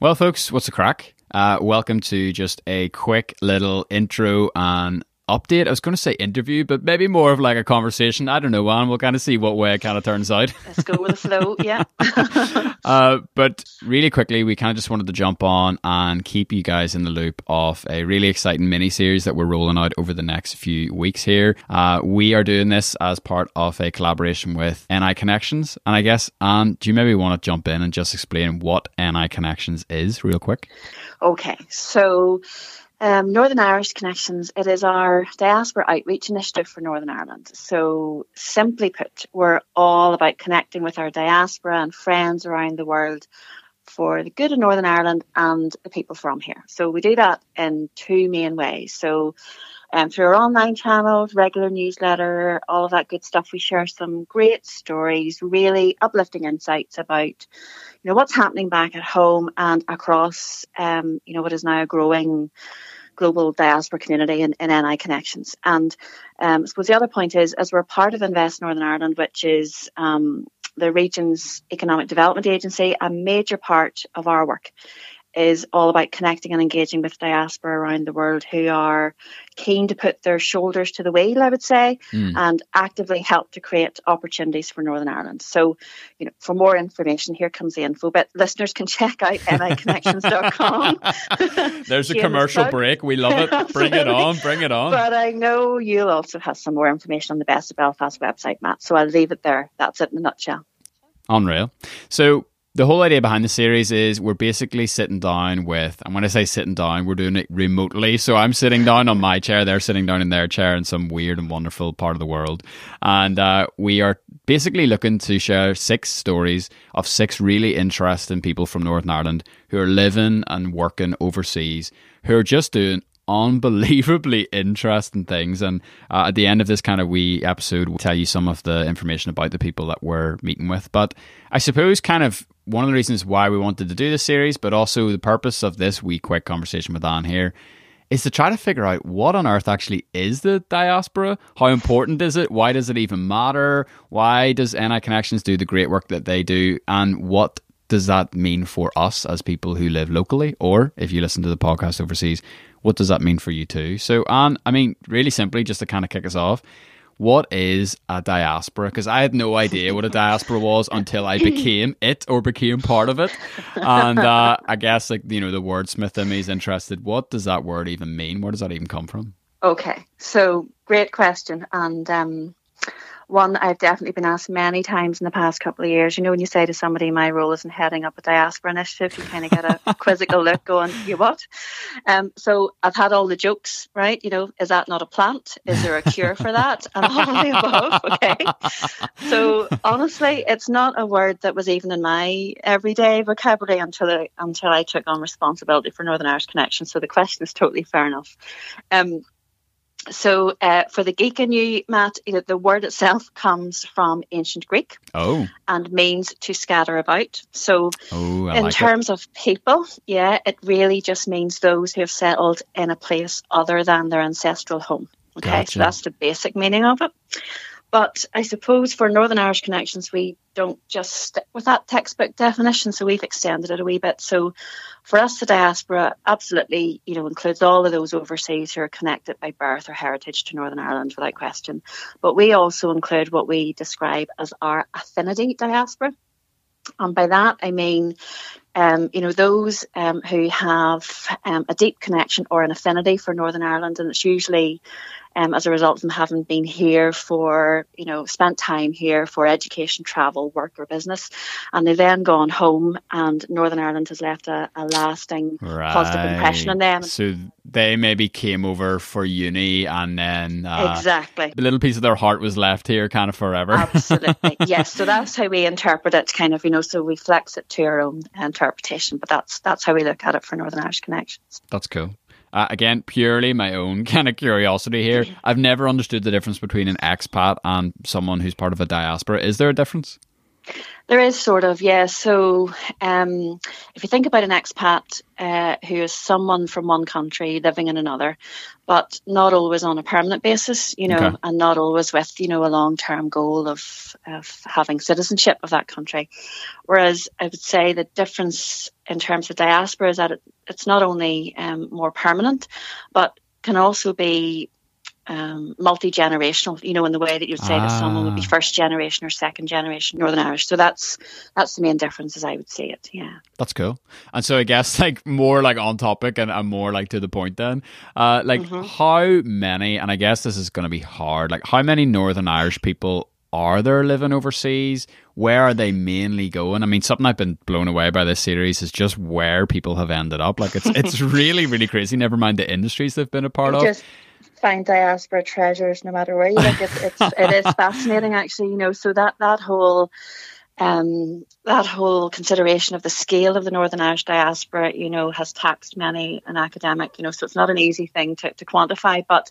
Well, folks, what's the crack? Uh, welcome to just a quick little intro and update. I was going to say interview, but maybe more of like a conversation. I don't know, and we'll kind of see what way it kind of turns out. Let's go with the flow, yeah. uh, but really quickly, we kind of just wanted to jump on and keep you guys in the loop of a really exciting mini series that we're rolling out over the next few weeks here. Uh, we are doing this as part of a collaboration with NI Connections, and I guess, Anne, do you maybe want to jump in and just explain what NI Connections is, real quick? Okay, so um, Northern Irish Connections, it is our diaspora outreach initiative for Northern Ireland. So, simply put, we're all about connecting with our diaspora and friends around the world for the good of Northern Ireland and the people from here. So, we do that in two main ways. So, um, through our online channels, regular newsletter, all of that good stuff, we share some great stories, really uplifting insights about, you know, what's happening back at home and across, um, you know, what is now a growing global diaspora community in, NI Connections. And um, I suppose the other point is, as we're part of Invest Northern Ireland, which is um, the region's economic development agency, a major part of our work is all about connecting and engaging with diaspora around the world who are keen to put their shoulders to the wheel, I would say, mm. and actively help to create opportunities for Northern Ireland. So, you know, for more information, here comes the info, but listeners can check out niconnections.com. There's a commercial break. We love it. Bring it on. Bring it on. But I know you'll also have some more information on the Best of Belfast website, Matt. So I'll leave it there. That's it in a nutshell. Unreal. So the whole idea behind the series is we're basically sitting down with, and when I say sitting down, we're doing it remotely. So I'm sitting down on my chair, they're sitting down in their chair in some weird and wonderful part of the world. And uh, we are basically looking to share six stories of six really interesting people from Northern Ireland who are living and working overseas, who are just doing unbelievably interesting things. And uh, at the end of this kind of wee episode, we'll tell you some of the information about the people that we're meeting with. But I suppose, kind of, one of the reasons why we wanted to do this series, but also the purpose of this wee quick conversation with Anne here, is to try to figure out what on earth actually is the diaspora? How important is it? Why does it even matter? Why does NI Connections do the great work that they do? And what does that mean for us as people who live locally? Or if you listen to the podcast overseas, what does that mean for you too? So, Anne, I mean, really simply, just to kind of kick us off, what is a diaspora? Because I had no idea what a diaspora was until I became it or became part of it. And uh, I guess, like, you know, the wordsmith in me is interested. What does that word even mean? Where does that even come from? Okay, so great question. And um, one I've definitely been asked many times in the past couple of years. You know, when you say to somebody, my role isn't heading up a diaspora initiative, you kind of get a quizzical look going, you what? Um, so I've had all the jokes, right? You know, is that not a plant? Is there a cure for that? And all of the above, okay? So honestly, it's not a word that was even in my everyday vocabulary until I, until I took on responsibility for Northern Irish Connection. So the question is totally fair enough. Um, so uh, for the geek in you, Matt, you know, the word itself comes from ancient Greek. Oh. And means to scatter about. So oh, in like terms it. of people, yeah, it really just means those who have settled in a place other than their ancestral home. Okay, gotcha. so that's the basic meaning of it. But I suppose for Northern Irish connections, we don't just stick with that textbook definition, so we've extended it a wee bit. So for us, the diaspora absolutely, you know, includes all of those overseas who are connected by birth or heritage to Northern Ireland without question. But we also include what we describe as our affinity diaspora. And by that, I mean, um, you know, those um, who have um, a deep connection or an affinity for Northern Ireland, and it's usually um, as a result of them having been here for, you know, spent time here for education, travel, work, or business. And they've then gone home, and Northern Ireland has left a, a lasting right. positive impression on them. So they maybe came over for uni, and then uh, exactly a little piece of their heart was left here kind of forever. Absolutely. yes. So that's how we interpret it, kind of, you know, so we flex it to our own interpretation, but that's, that's how we look at it for Northern Irish Connections. That's cool. Uh, again, purely my own kind of curiosity here. I've never understood the difference between an expat and someone who's part of a diaspora. Is there a difference? There is sort of, yeah. So um, if you think about an expat uh, who is someone from one country living in another, but not always on a permanent basis, you know, okay. and not always with, you know, a long term goal of, of having citizenship of that country. Whereas I would say the difference in terms of diaspora is that it, it's not only um, more permanent, but can also be um, multi generational. You know, in the way that you'd say ah. that someone would be ah. first generation or second generation Northern Irish. So that's that's the main difference, as I would see it. Yeah, that's cool. And so I guess like more like on topic and, and more like to the point. Then, uh, like mm-hmm. how many? And I guess this is going to be hard. Like how many Northern Irish people are there living overseas? Where are they mainly going? I mean, something I've been blown away by this series is just where people have ended up. Like it's it's really really crazy. Never mind the industries they've been a part just, of find diaspora treasures no matter where you look. It's, it's it is fascinating actually. You know, so that that whole um, that whole consideration of the scale of the Northern Irish diaspora, you know, has taxed many an academic. You know, so it's not an easy thing to, to quantify, but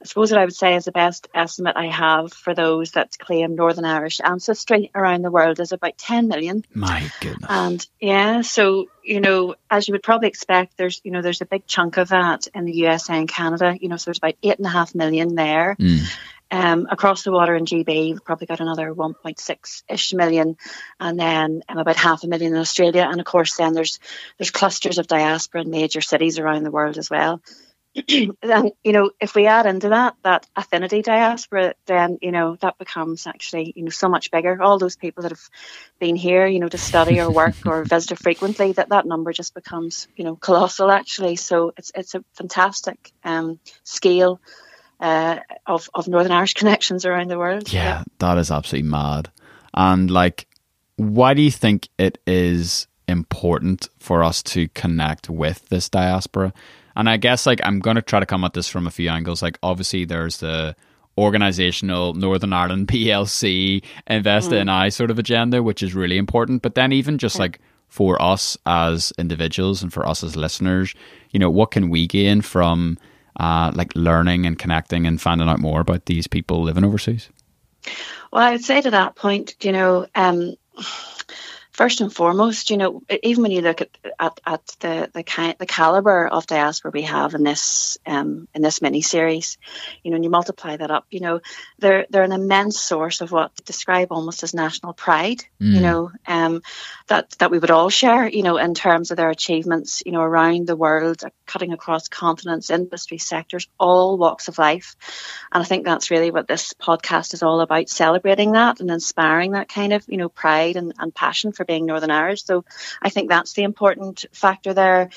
I suppose what I would say is the best estimate I have for those that claim Northern Irish ancestry around the world is about 10 million. My goodness. And yeah, so, you know, as you would probably expect, there's, you know, there's a big chunk of that in the USA and Canada, you know, so there's about eight and a half million there. Mm. Um, across the water in GB, we've probably got another 1.6 ish million, and then um, about half a million in Australia. And of course, then there's there's clusters of diaspora in major cities around the world as well. then you know if we add into that that affinity diaspora then you know that becomes actually you know so much bigger. All those people that have been here you know to study or work or visit frequently that that number just becomes you know colossal actually. So it's it's a fantastic um, scale uh, of of northern irish connections around the world. Yeah, yeah. that is absolutely mad. And like why do you think it is important for us to connect with this diaspora and I guess like I'm going to try to come at this from a few angles. Like obviously there's the organizational Northern Ireland PLC Invest mm. in I sort of agenda, which is really important. But then even just like for us as individuals and for us as listeners, you know, what can we gain from uh, like learning and connecting and finding out more about these people living overseas? Well, I would say to that point, you know, um, first and foremost, you know, even when you look at at, at the the kind the caliber of diaspora we have in this um, in this mini series, you know, and you multiply that up, you know, they're they're an immense source of what describe almost as national pride, mm. you know, um, that that we would all share, you know, in terms of their achievements, you know, around the world, cutting across continents, industry sectors, all walks of life, and I think that's really what this podcast is all about, celebrating that and inspiring that kind of you know pride and, and passion for being Northern Irish. So I think that's the important factor there.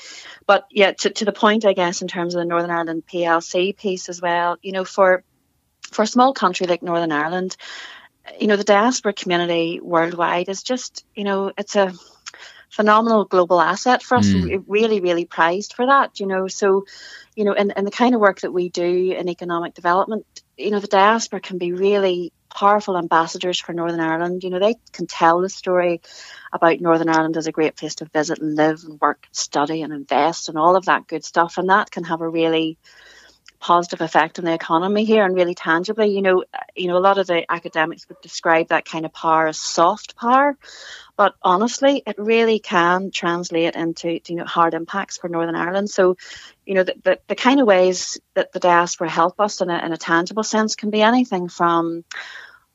But yeah, to, to the point, I guess, in terms of the Northern Ireland PLC piece as well, you know, for for a small country like Northern Ireland, you know, the diaspora community worldwide is just, you know, it's a phenomenal global asset for us. Mm. Really, really prized for that, you know. So, you know, in, in the kind of work that we do in economic development, you know, the diaspora can be really powerful ambassadors for Northern Ireland. You know, they can tell the story about Northern Ireland as a great place to visit and live and work, study and invest and all of that good stuff. And that can have a really positive effect on the economy here and really tangibly. You know, you know, a lot of the academics would describe that kind of power as soft power, but honestly, it really can translate into you know hard impacts for Northern Ireland. So, you know, the, the, the kind of ways that the diaspora help us in a, in a tangible sense can be anything from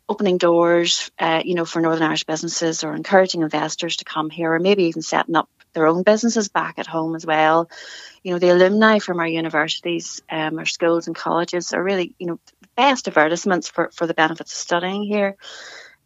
opening doors, uh, you know, for Northern Irish businesses or encouraging investors to come here or maybe even setting up their own businesses back at home as well. You know, the alumni from our universities, um, our schools and colleges are really, you know, best advertisements for, for the benefits of studying here.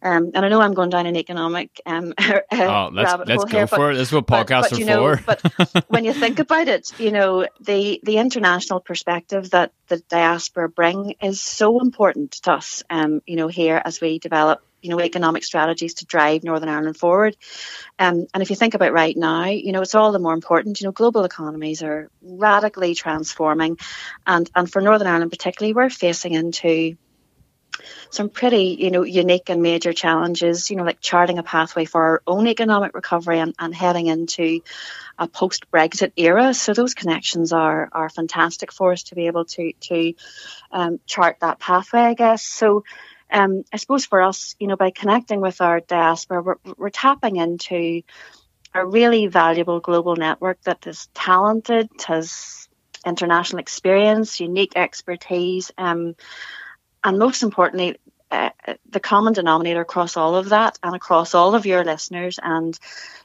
Um, and I know I'm going down an economic um, oh, let's, let's go here, for but, it. This is what podcasts but, but, are for. but when you think about it, you know the the international perspective that the diaspora bring is so important to us. Um, you know here as we develop you know economic strategies to drive Northern Ireland forward. Um, and if you think about right now, you know it's all the more important. You know global economies are radically transforming, and and for Northern Ireland particularly, we're facing into some pretty, you know, unique and major challenges, you know, like charting a pathway for our own economic recovery and, and heading into a post Brexit era. So those connections are are fantastic for us to be able to to um, chart that pathway, I guess. So um, I suppose for us, you know, by connecting with our diaspora, we're, we're tapping into a really valuable global network that is talented, has international experience, unique expertise, um, and most importantly, uh, the common denominator across all of that and across all of your listeners and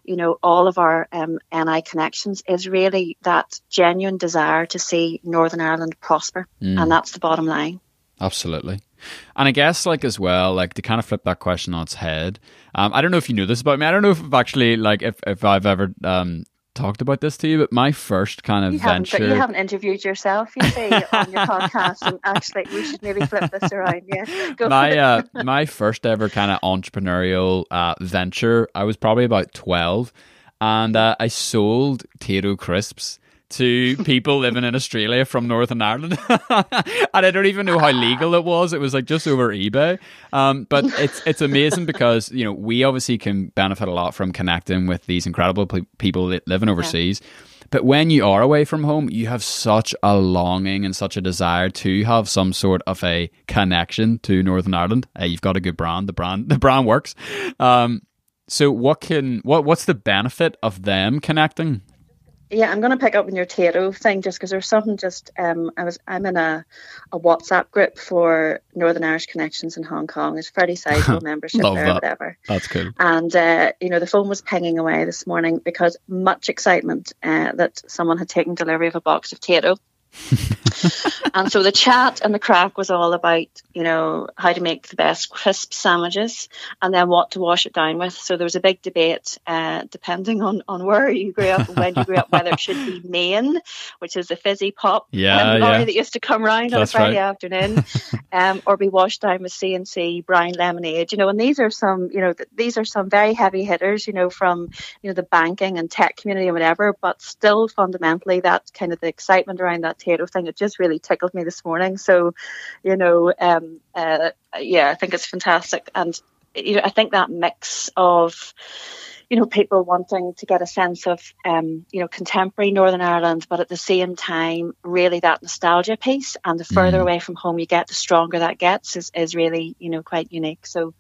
you know all of our um, NI connections is really that genuine desire to see Northern Ireland prosper, mm. and that's the bottom line. Absolutely. And I guess, like, as well, like, to kind of flip that question on its head, um, I don't know if you knew this about me. I don't know if I've actually, like, if, if I've ever um, talked about this to you, but my first kind of you venture. Haven't, you haven't interviewed yourself, you see, on your podcast. And actually, we should maybe flip this around. Yeah, Go my uh, my first ever kind of entrepreneurial uh, venture. I was probably about twelve, and uh, I sold Tayto crisps to people living in Australia from Northern Ireland, and I don't even know how legal it was. It was like just over eBay. Um, but it's it's amazing because you know we obviously can benefit a lot from connecting with these incredible pe- people living overseas. Yeah. But when you are away from home, you have such a longing and such a desire to have some sort of a connection to Northern Ireland. Uh, you've got a good brand. The brand the brand works. Um, so what can what what's the benefit of them connecting? Yeah, I'm going to pick up on your Tayto thing just because there's something just um, I was I'm in a, a WhatsApp group for Northern Irish Connections in Hong Kong. There's fairly sizable membership there, that. whatever. That's cool. And uh, you know the phone was pinging away this morning because much excitement uh, that someone had taken delivery of a box of Tayto. and so the chat and the crack was all about, you know, how to make the best crisp sandwiches and then what to wash it down with. So there was a big debate, uh, depending on, on where you grew up and when you grew up, whether it should be Maine, which is the fizzy pop yeah, um, yeah. that used to come round That's on a Friday right. afternoon, um, or be washed down with C&C brown lemonade, you know, and these are some, you know, th- these are some very heavy hitters, you know, from, you know, the banking and tech community and whatever, but still fundamentally that kind of the excitement around that Tayto thing, it just really tickled me this morning. So, you know, um, uh, yeah, I think it's fantastic, and you know, I think that mix of you know, people wanting to get a sense of, um, you know, contemporary Northern Ireland, but at the same time, really that nostalgia piece. And the further mm. away from home you get, the stronger that gets is, is really, you know, quite unique. So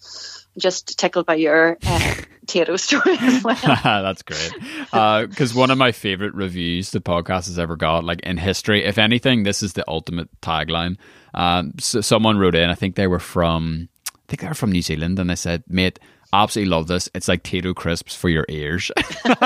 just tickled by your uh, Tayto story as well. That's great. Because uh, one of my favorite reviews the podcast has ever got, like in history, if anything, this is the ultimate tagline. Um, so someone wrote in, I think they were from, I think they were from New Zealand, and they said, mate, absolutely love this. It's like Tayto crisps for your ears. and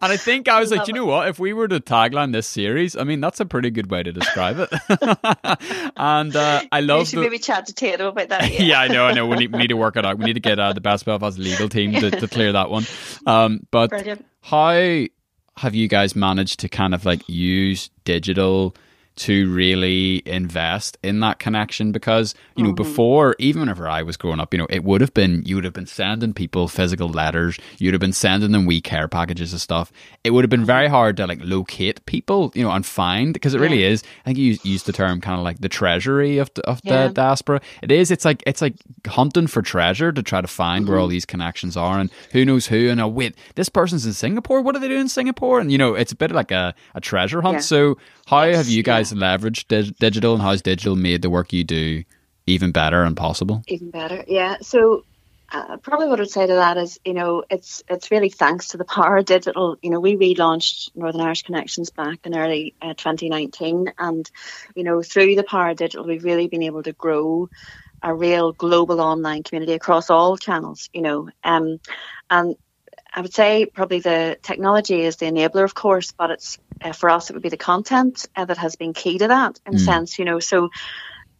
I think I was like, you know what? If we were to tagline this series, I mean, that's a pretty good way to describe it. and uh, I love. You should the... maybe chat to Tayto about that. Yeah. yeah, I know, I know. We need, we need to work it out. We need to get uh, the Best Belfast legal team to, to clear that one. Um, but Brilliant. how have you guys managed to kind of like use digital? To really invest in that connection because you know mm-hmm. before even whenever I was growing up you know it would have been you would have been sending people physical letters you'd have been sending them wee care packages and stuff it would have been very hard to like locate people you know and find because it yeah. really is I think you used the term kind of like the treasury of the, of yeah. the diaspora it is it's like it's like hunting for treasure to try to find mm-hmm. where all mm-hmm. these connections are and who knows who and oh wait this person's in Singapore what are they doing in Singapore and you know it's a bit like a, a treasure hunt yeah. so how have you guys leveraged dig- digital, and how's digital made the work you do even better and possible? Even better, yeah. So uh, probably what I'd say to that is, you know, it's it's really thanks to the power of digital. You know, we relaunched Northern Irish Connections back in early uh, 2019, and you know, through the power of digital, we've really been able to grow a real global online community across all channels. You know, um, and I would say probably the technology is the enabler, of course, but it's uh, for us it would be the content uh, that has been key to that in mm. a sense, you know. So,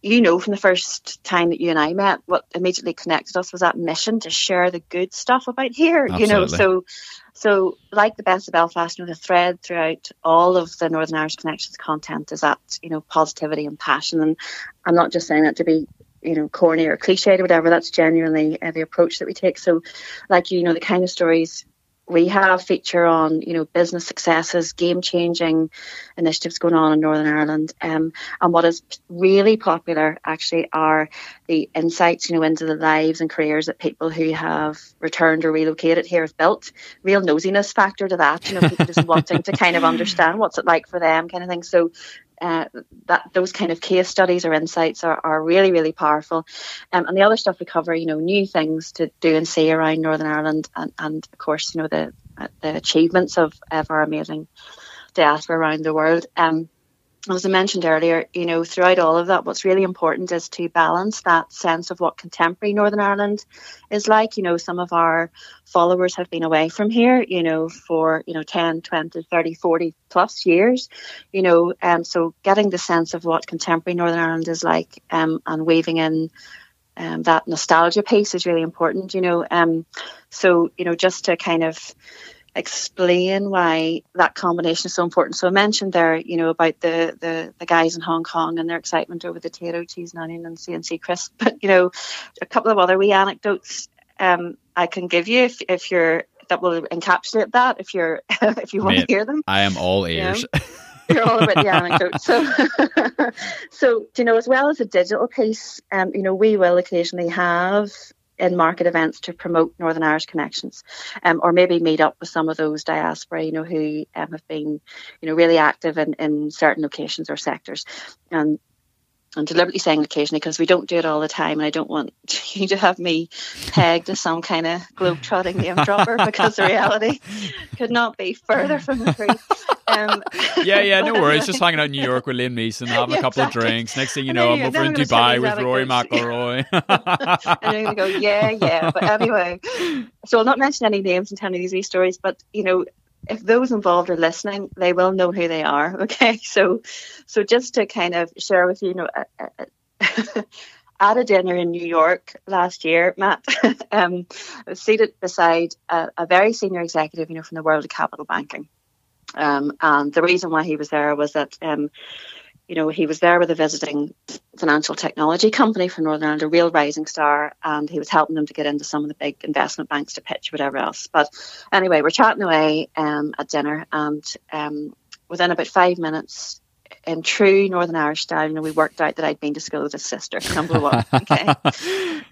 you know, from the first time that you and I met, what immediately connected us was that mission to share the good stuff about here, Absolutely. you know. So, so like the best of Belfast, you know, the thread throughout all of the Northern Irish Connections content is that you know positivity and passion, and I'm not just saying that to be you know corny or cliched or whatever that's genuinely uh, the approach that we take. So like you know the kind of stories we have feature on you know business successes game changing initiatives going on in northern ireland. Um, and what is really popular actually are the insights you know into the lives and careers that people who have returned or relocated here have built. Real nosiness factor to that you know people just wanting to kind of understand what's it like for them kind of thing. So uh, that those kind of case studies or insights are, are really really powerful. Um, and the other stuff we cover you know new things to do and see around northern ireland and, and of course you know the the achievements of, of our amazing diaspora around the world. Um, as I mentioned earlier, you know, throughout all of that, what's really important is to balance that sense of what contemporary Northern Ireland is like. You know, some of our followers have been away from here, you know, for, you know, 10, 20, 30, 40 plus years, you know, um, so getting the sense of what contemporary Northern Ireland is like um, and weaving in um, that nostalgia piece is really important, you know. Um, so, you know, just to kind of, explain why that combination is so important. So I mentioned there, you know, about the, the, the guys in Hong Kong and their excitement over the Tayto cheese and onion and C&C crisp. But, you know, a couple of other wee anecdotes um, I can give you if, if you're that will encapsulate that if you're if you want Mate, to hear them. I am all ears. You know? You're all about the anecdotes. So, so you know, as well as a digital piece, um, you know, we will occasionally have in market events to promote Northern Irish connections, um, or maybe meet up with some of those diaspora, you know, who um, have been, you know, really active in, in certain locations or sectors. And I'm deliberately saying occasionally because we don't do it all the time, and I don't want you to have me pegged as some kind of globe-trotting name dropper because the reality could not be further from the truth. Um, yeah, yeah, no worries. Just hanging out in New York with Liam Neeson, having yeah, a couple exactly. of drinks. Next thing you know, I'm over in Dubai with Rory McIlroy. and you're going to go, yeah, yeah. But anyway, so I'll not mention any names and tell you these wee stories, but you know, if those involved are listening, they will know who they are. Okay, so so just to kind of share with you, you know, at a dinner in New York last year, Matt, um, was seated beside a, a, very senior executive, you know, from the world of capital banking. Um, and the reason why he was there was that um, you know, he was there with a visiting financial technology company from Northern Ireland, a real rising star, and he was helping them to get into some of the big investment banks to pitch whatever else. But anyway, we're chatting away um, at dinner, and um, within about five minutes, in true Northern Irish style, you know, we worked out that I'd been to school with his sister, number one, okay,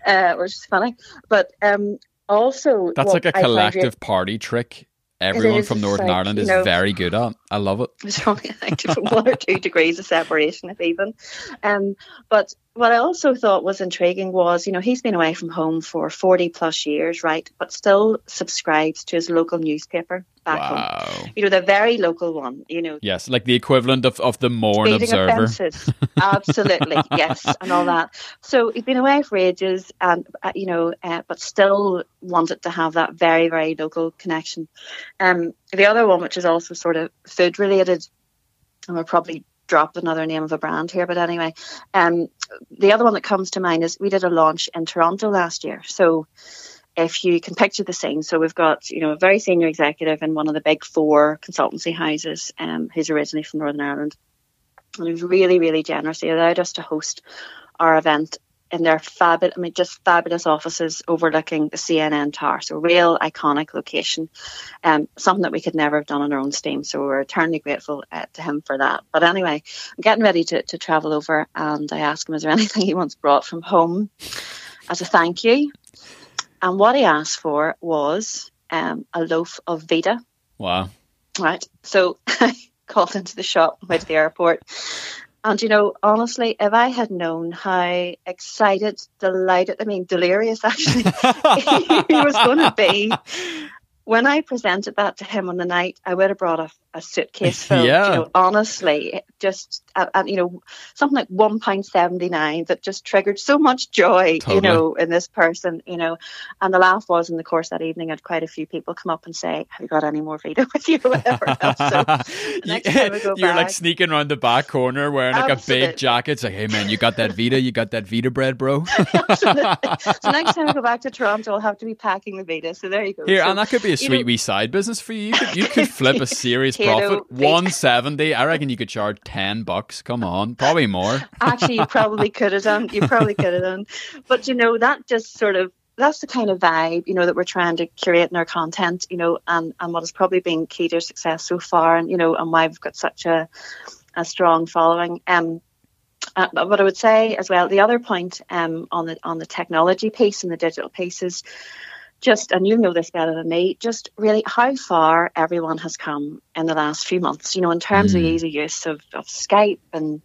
uh, which is funny. But um, also, that's like a collective party trick everyone from Northern like, Ireland is know, very good at. I love it. It's only like one or two degrees of separation, if even. Um, but what I also thought was intriguing was, you know, he's been away from home for 40 plus years, right? But still subscribes to his local newspaper back wow. home. You know, the very local one, you know. Yes, like the equivalent of, of the Mourne Observer. Absolutely, yes, and all that. So he'd been away for ages, and, uh, you know, uh, but still wanted to have that very, very local connection. Um, the other one, which is also sort of food related, and we're probably dropped another name of a brand here, but anyway, um, the other one that comes to mind is we did a launch in Toronto last year. So if you can picture the scene, so we've got you know a very senior executive in one of the big four consultancy houses, um, who's originally from Northern Ireland, and he was really really generous. He allowed us to host our event in their fabulous, I mean, just fabulous offices overlooking the CN Tower. So, real iconic location, um, something that we could never have done on our own steam. So, we're eternally grateful uh, to him for that. But anyway, I'm getting ready to, to travel over, and I asked him, Is there anything he wants brought from home as a thank you? And what he asked for was um, a loaf of Veda. Wow. Right. So, I called into the shop, went to the airport, and you know, honestly, if I had known how excited, delighted, I mean, delirious actually, he was going to be when I presented that to him on the night, I would have brought a, a suitcase full. Yeah. You know, honestly, just uh, uh, you know something like one pound seventy nine that just triggered so much joy, totally. you know, in this person, you know. And the laugh was in the course that evening, I had quite a few people come up and say, "Have you got any more Veda with you?" Or whatever. So you, are like sneaking around the back corner wearing like Absolutely. a big jacket. It's like, "Hey man, you got that Veda? You got that Veda bread, bro?" so next time I go back to Toronto, I'll have to be packing the Veda. So there you go. Here, so, and that could be a sweet know, wee side business for you. You could, you could flip a serious profit. One seventy. I reckon you could charge ten bucks. Come on, probably more. Actually, you probably could have done. You probably could have done. But you know that just sort of that's the kind of vibe you know that we're trying to curate in our content. You know, and and what has probably been key to success so far, and you know, and why we've got such a a strong following. Um, uh, but I would say as well, the other point um, on the on the technology piece and the digital piece is just, and you know this better than me, just really how far everyone has come in the last few months, you know, in terms mm. of easy use of, of Skype and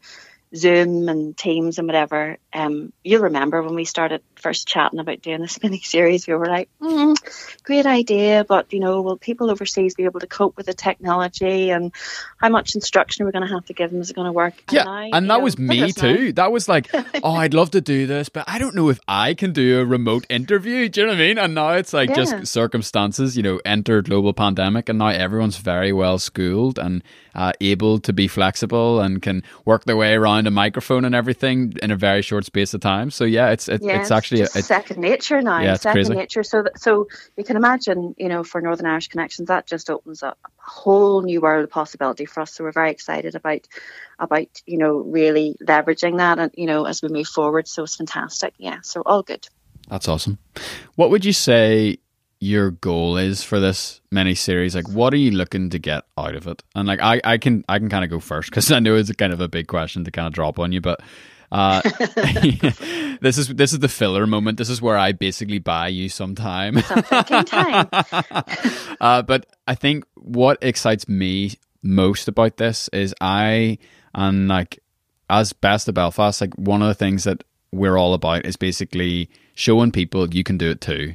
Zoom and Teams and whatever. Um, you'll remember when we started first chatting about doing this mini series, we were like, mm, great idea, but you know, will people overseas be able to cope with the technology and how much instruction are we going to have to give them? Is it going to work? Yeah, and, now, and that know, was me too. That was like, oh, I'd love to do this, but I don't know if I can do a remote interview. Do you know what I mean? And now it's like yeah. just circumstances, you know, enter global pandemic, and now everyone's very well schooled and uh, able to be flexible and can work their way around a microphone and everything in a very short space of time. So yeah, it's it, yeah, it's actually it's second nature now. Yeah, it's second crazy. nature. So that, so you can imagine, you know, for Northern Irish Connections, that just opens up a whole new world of possibility for us. So we're very excited about about you know really leveraging that and you know as we move forward. So it's fantastic. Yeah. So all good. That's awesome. What would you say your goal is for this mini series like what are you looking to get out of it? And like i, I can i can kind of go first because i know it's kind of a big question to kind of drop on you but uh, this is this is the filler moment. This is where i basically buy you some time, some time. uh, but i think what excites me most about this is i and like as best of belfast like one of the things that we're all about is basically showing people you can do it too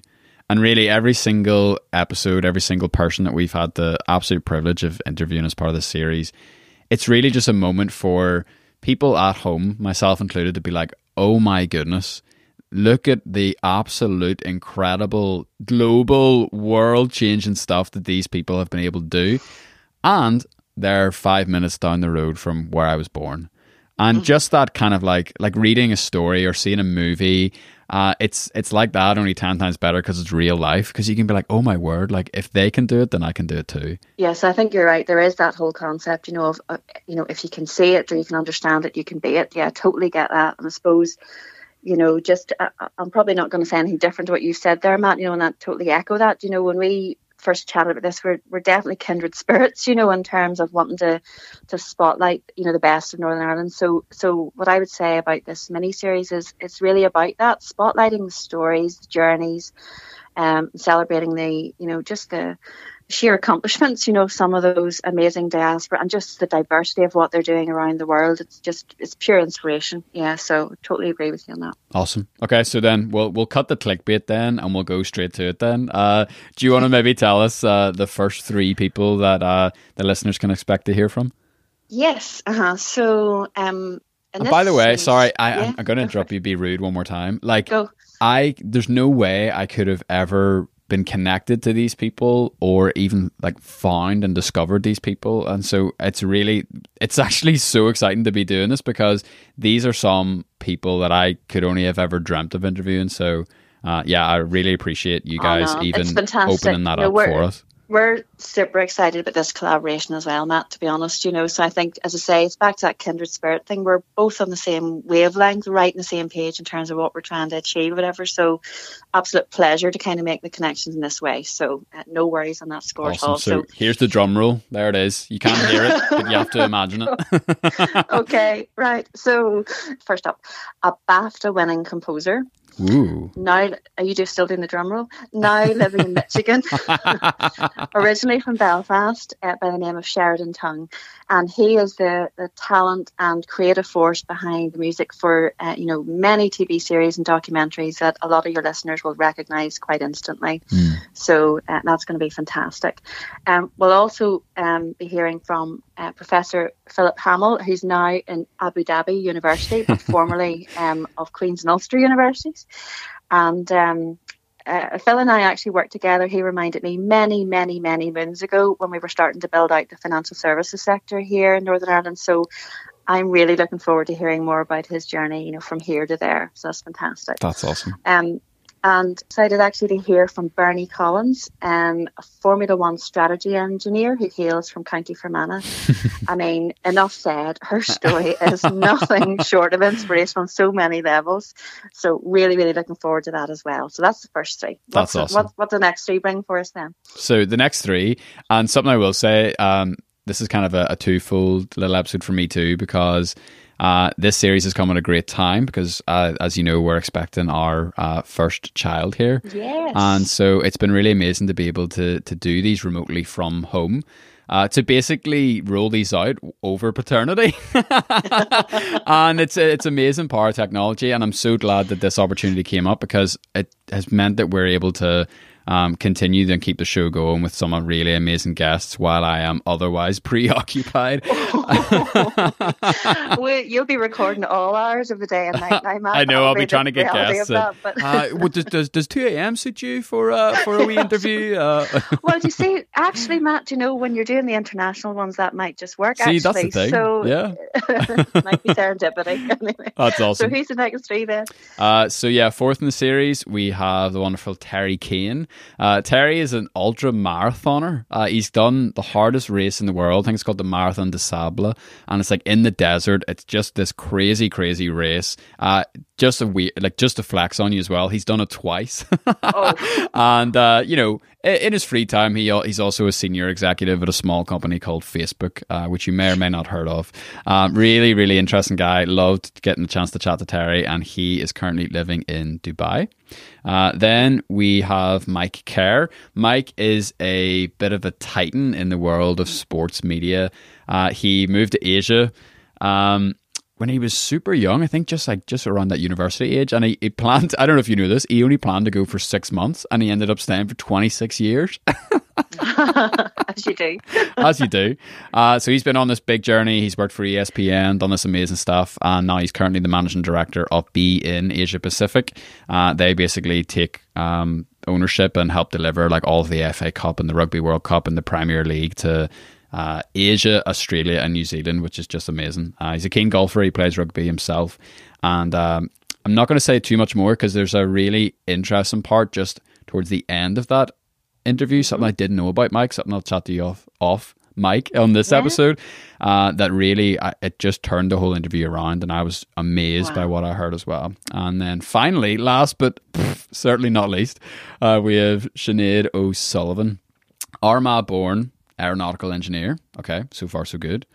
and really, every single episode, every single person that we've had the absolute privilege of interviewing as part of this series, it's really just a moment for people at home, myself included, to be like, oh my goodness, look at the absolute incredible global world changing stuff that these people have been able to do. And they're five minutes down the road from where I was born. And mm-hmm. just that kind of like like reading a story or seeing a movie uh, it's it's like that, only ten times better because it's real life. Because you can be like, oh my word, like if they can do it, then I can do it too. Yes, I think you're right. There is that whole concept, you know, of uh, you know, if you can see it or you can understand it, you can be it. Yeah, I totally get that. And I suppose, you know, just uh, uh I'm probably not going to say anything different to what you said there, Matt. You know, and I totally echo that. You know, when we first chatted about this, we're, we're definitely kindred spirits, you know, in terms of wanting to to spotlight, you know, the best of Northern Ireland. So so what I would say about this mini series is it's really about that, spotlighting the stories, the journeys, um, celebrating the, you know, just the sheer accomplishments, you know, some of those amazing diaspora and just the diversity of what they're doing around the world. It's just it's pure inspiration. Yeah, so totally agree with you on that. Awesome. Okay, so then we'll we'll cut the clickbait then and we'll go straight to it then. Uh, do you want to maybe tell us uh, the first three people that uh, the listeners can expect to hear from? Yes. Uh-huh. So um and by the way, sorry, I, yeah, I'm, going to interrupt you. Be rude one more time. Like, go. I there's no way I could have ever been connected to these people or even like found and discovered these people. And so it's really it's actually so exciting to be doing this because these are some people that I could only have ever dreamt of interviewing. So uh, yeah I really appreciate you guys even opening that up for us we're super excited about this collaboration as well, Matt, to be honest, you know. So I think, as I say, it's back to that kindred spirit thing. We're both on the same wavelength, right in the same page in terms of what we're trying to achieve, whatever. So absolute pleasure to kind of make the connections in this way. So uh, no worries on that score awesome. at all. So, so, here's the drum roll. There it is. You can't hear it, but you have to imagine it. okay, right. So first up, a BAFTA winning composer. Ooh. Now, are you just still doing the drum roll? Now living in Michigan, originally from Belfast, uh, by the name of Sheridan Tongue, and he is the, the talent and creative force behind the music for uh, you know many TV series and documentaries that a lot of your listeners will recognise quite instantly. Mm. So uh, that's going to be fantastic. Um, we'll also um, be hearing from uh, Professor Philip Hamill, who's now in Abu Dhabi University, but formerly um, of Queen's and Ulster Universities. And um, uh, Phil and I actually worked together. He reminded me many, many, many moons ago when we were starting to build out the financial services sector here in Northern Ireland. So I'm really looking forward to hearing more about his journey, you know, from here to there. So that's fantastic. That's awesome. Um, and excited actually to hear from Bernie Collins, um, a Formula One strategy engineer who hails from County Fermanagh. I mean, enough said. Her story is nothing short of inspirational on so many levels. So really, really looking forward to that as well. So that's the first three. What's that's awesome. What, what the next three bring for us then? So the next three, and something I will say, um, this is kind of a, a twofold little episode for me too because Uh, this series has come at a great time because, uh, as you know, we're expecting our uh, first child here. Yes. And so it's been really amazing to be able to to do these remotely from home. Uh, to basically roll these out over paternity, and it's it's amazing power technology, and I'm so glad that this opportunity came up because it has meant that we're able to um, continue and keep the show going with some really amazing guests while I am otherwise preoccupied. well, you'll be recording all hours of the day and night. I'm I know. I'll be trying to get guests. That, but... uh, well, does, does, does two a.m. suit you for uh, for a wee interview? Uh... well, do you see, actually, Matt, you know, when you're doing the international ones, that might just work. See, actually. that's the thing. So yeah, might be serendipity. anyway. That's awesome. So who's the next three then? Uh, so yeah, fourth in the series, we have the wonderful Terry Kane. Uh, Terry is an ultra marathoner. Uh, he's done the hardest race in the world. I think it's called the Marathon de Sable, and it's like in the desert. It's just this crazy, crazy race. Uh, just a we like just a flex on you as well. He's done it twice, oh. and uh, you know, in his free time, he he's also a senior executive at a small company called Facebook, uh, which you may or may not heard of. Um, really, really interesting guy. Loved getting the chance to chat to Terry, and he is currently living in Dubai. Uh, then we have Mike Kerr. Mike is a bit of a titan in the world of sports media. Uh, he moved to Asia. Um, when he was super young, I think just like just around that university age, and he, he planned. I don't know if you knew this. He only planned to go for six months, and he ended up staying for twenty six years. As you do. As you do. Uh, so he's been on this big journey. He's worked for ESPN, done this amazing stuff, and now he's currently the managing director of B beIN Asia Pacific. Uh, they basically take um, ownership and help deliver like all of the FA Cup and the Rugby World Cup and the Premier League to uh, Asia, Australia, and New Zealand, which is just amazing. Uh, he's a keen golfer. He plays rugby himself, and um, I'm not going to say too much more because there's a really interesting part just towards the end of that interview. Something I didn't know about Mike. Something I'll chat to you off off Mike on this yeah. episode. Uh, that really it just turned the whole interview around, and I was amazed wow. by what I heard as well. And then finally, last but pff, certainly not least, uh, we have Sinead O'Sullivan, Armagh born aeronautical engineer. Okay, so far so good.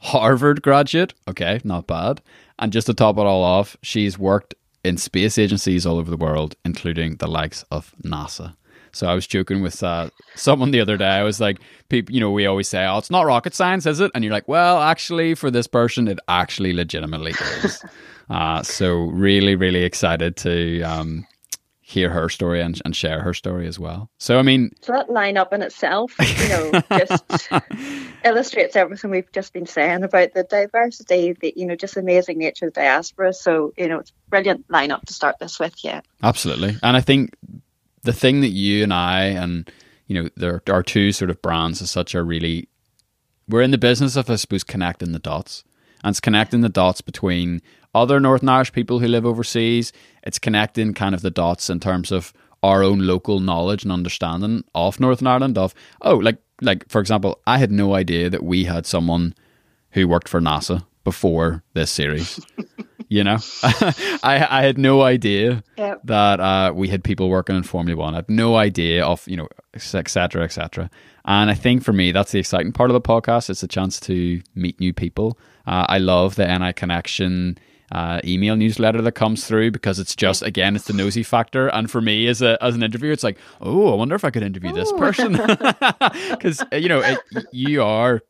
Harvard graduate. Okay, not bad. And just to top it all off, she's worked in space agencies all over the world, including the likes of NASA. So I was joking with uh, someone the other day. I was like, people, you know, we always say, "Oh, it's not rocket science, is it?" And you're like, "Well, actually, for this person, it actually legitimately is." uh, so really, really excited to um, hear her story and, and share her story as well. So, I mean, so that lineup in itself, you know, just illustrates everything we've just been saying about the diversity, the, you know, just amazing nature of the diaspora. So, you know, it's brilliant lineup to start this with. Yeah. Absolutely. And I think the thing that you and I, and, you know, there are two sort of brands as such are really, we're in the business of, I suppose, connecting the dots. And it's connecting the dots between other Northern Irish people who live overseas. It's connecting kind of the dots in terms of our own local knowledge and understanding of Northern Ireland. Of oh, like like for example, I had no idea that we had someone who worked for NASA before this series. you know, I I had no idea yep. that uh, we had people working in Formula One. I had no idea of you know etc. etc. And I think for me, that's the exciting part of the podcast. It's a chance to meet new people. Uh, I love the NI Connection uh, email newsletter that comes through because it's just again it's the nosy factor. And for me as a as an interviewer it's like oh I wonder if I could interview this person. Because uh, you know it, you are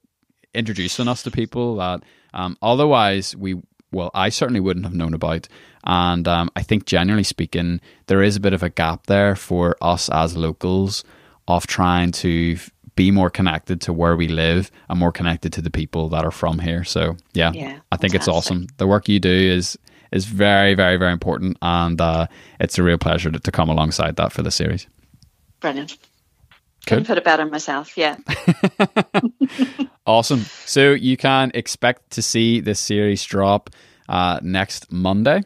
introducing us to people that um, otherwise we well I certainly wouldn't have known about. And um, I think generally speaking there is a bit of a gap there for us as locals of trying to be more connected to where we live and more connected to the people that are from here. So yeah, yeah I think fantastic. it's awesome. The work you do is is very, very, very important, and uh, it's a real pleasure to, to, come alongside that for the series. Brilliant. Couldn't put it better myself. Yeah. awesome. So you can expect to see this series drop uh, next Monday.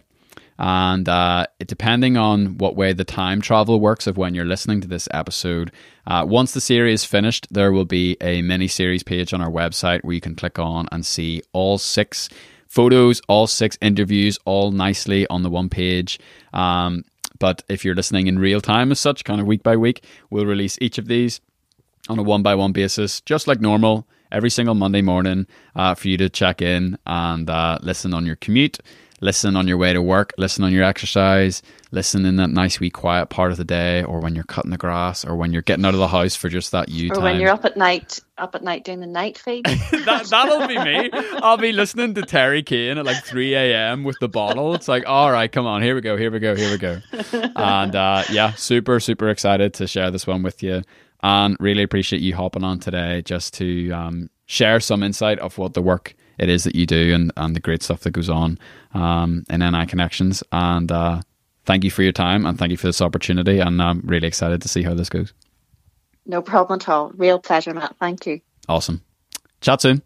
And uh, depending on what way the time travel works of when you're listening to this episode, uh, once the series is finished, there will be a mini series page on our website where you can click on and see all six photos, all six interviews, all nicely on the one page. Um, but if you're listening in real time, as such, kind of week by week, we'll release each of these on a one by one basis, just like normal, every single Monday morning uh, for you to check in and uh, listen on your commute, listen on your way to work, listen on your exercise, listen in that nice wee quiet part of the day, or when you're cutting the grass, or when you're getting out of the house for just that you or time. when you're up at night, up at night doing the night feed. that, that'll be me. I'll be listening to Terry Kane at like 3 a.m. with the bottle. It's like, all right, come on, here we go, here we go, here we go. And uh, yeah, super, super excited to share this one with you. And really appreciate you hopping on today just to um, share some insight of what the work it is that you do and, and the great stuff that goes on um, in NI Connections. And uh, thank you for your time and thank you for this opportunity. And I'm really excited to see how this goes. No problem at all. Real pleasure, Matt. Thank you. Awesome. Chat soon.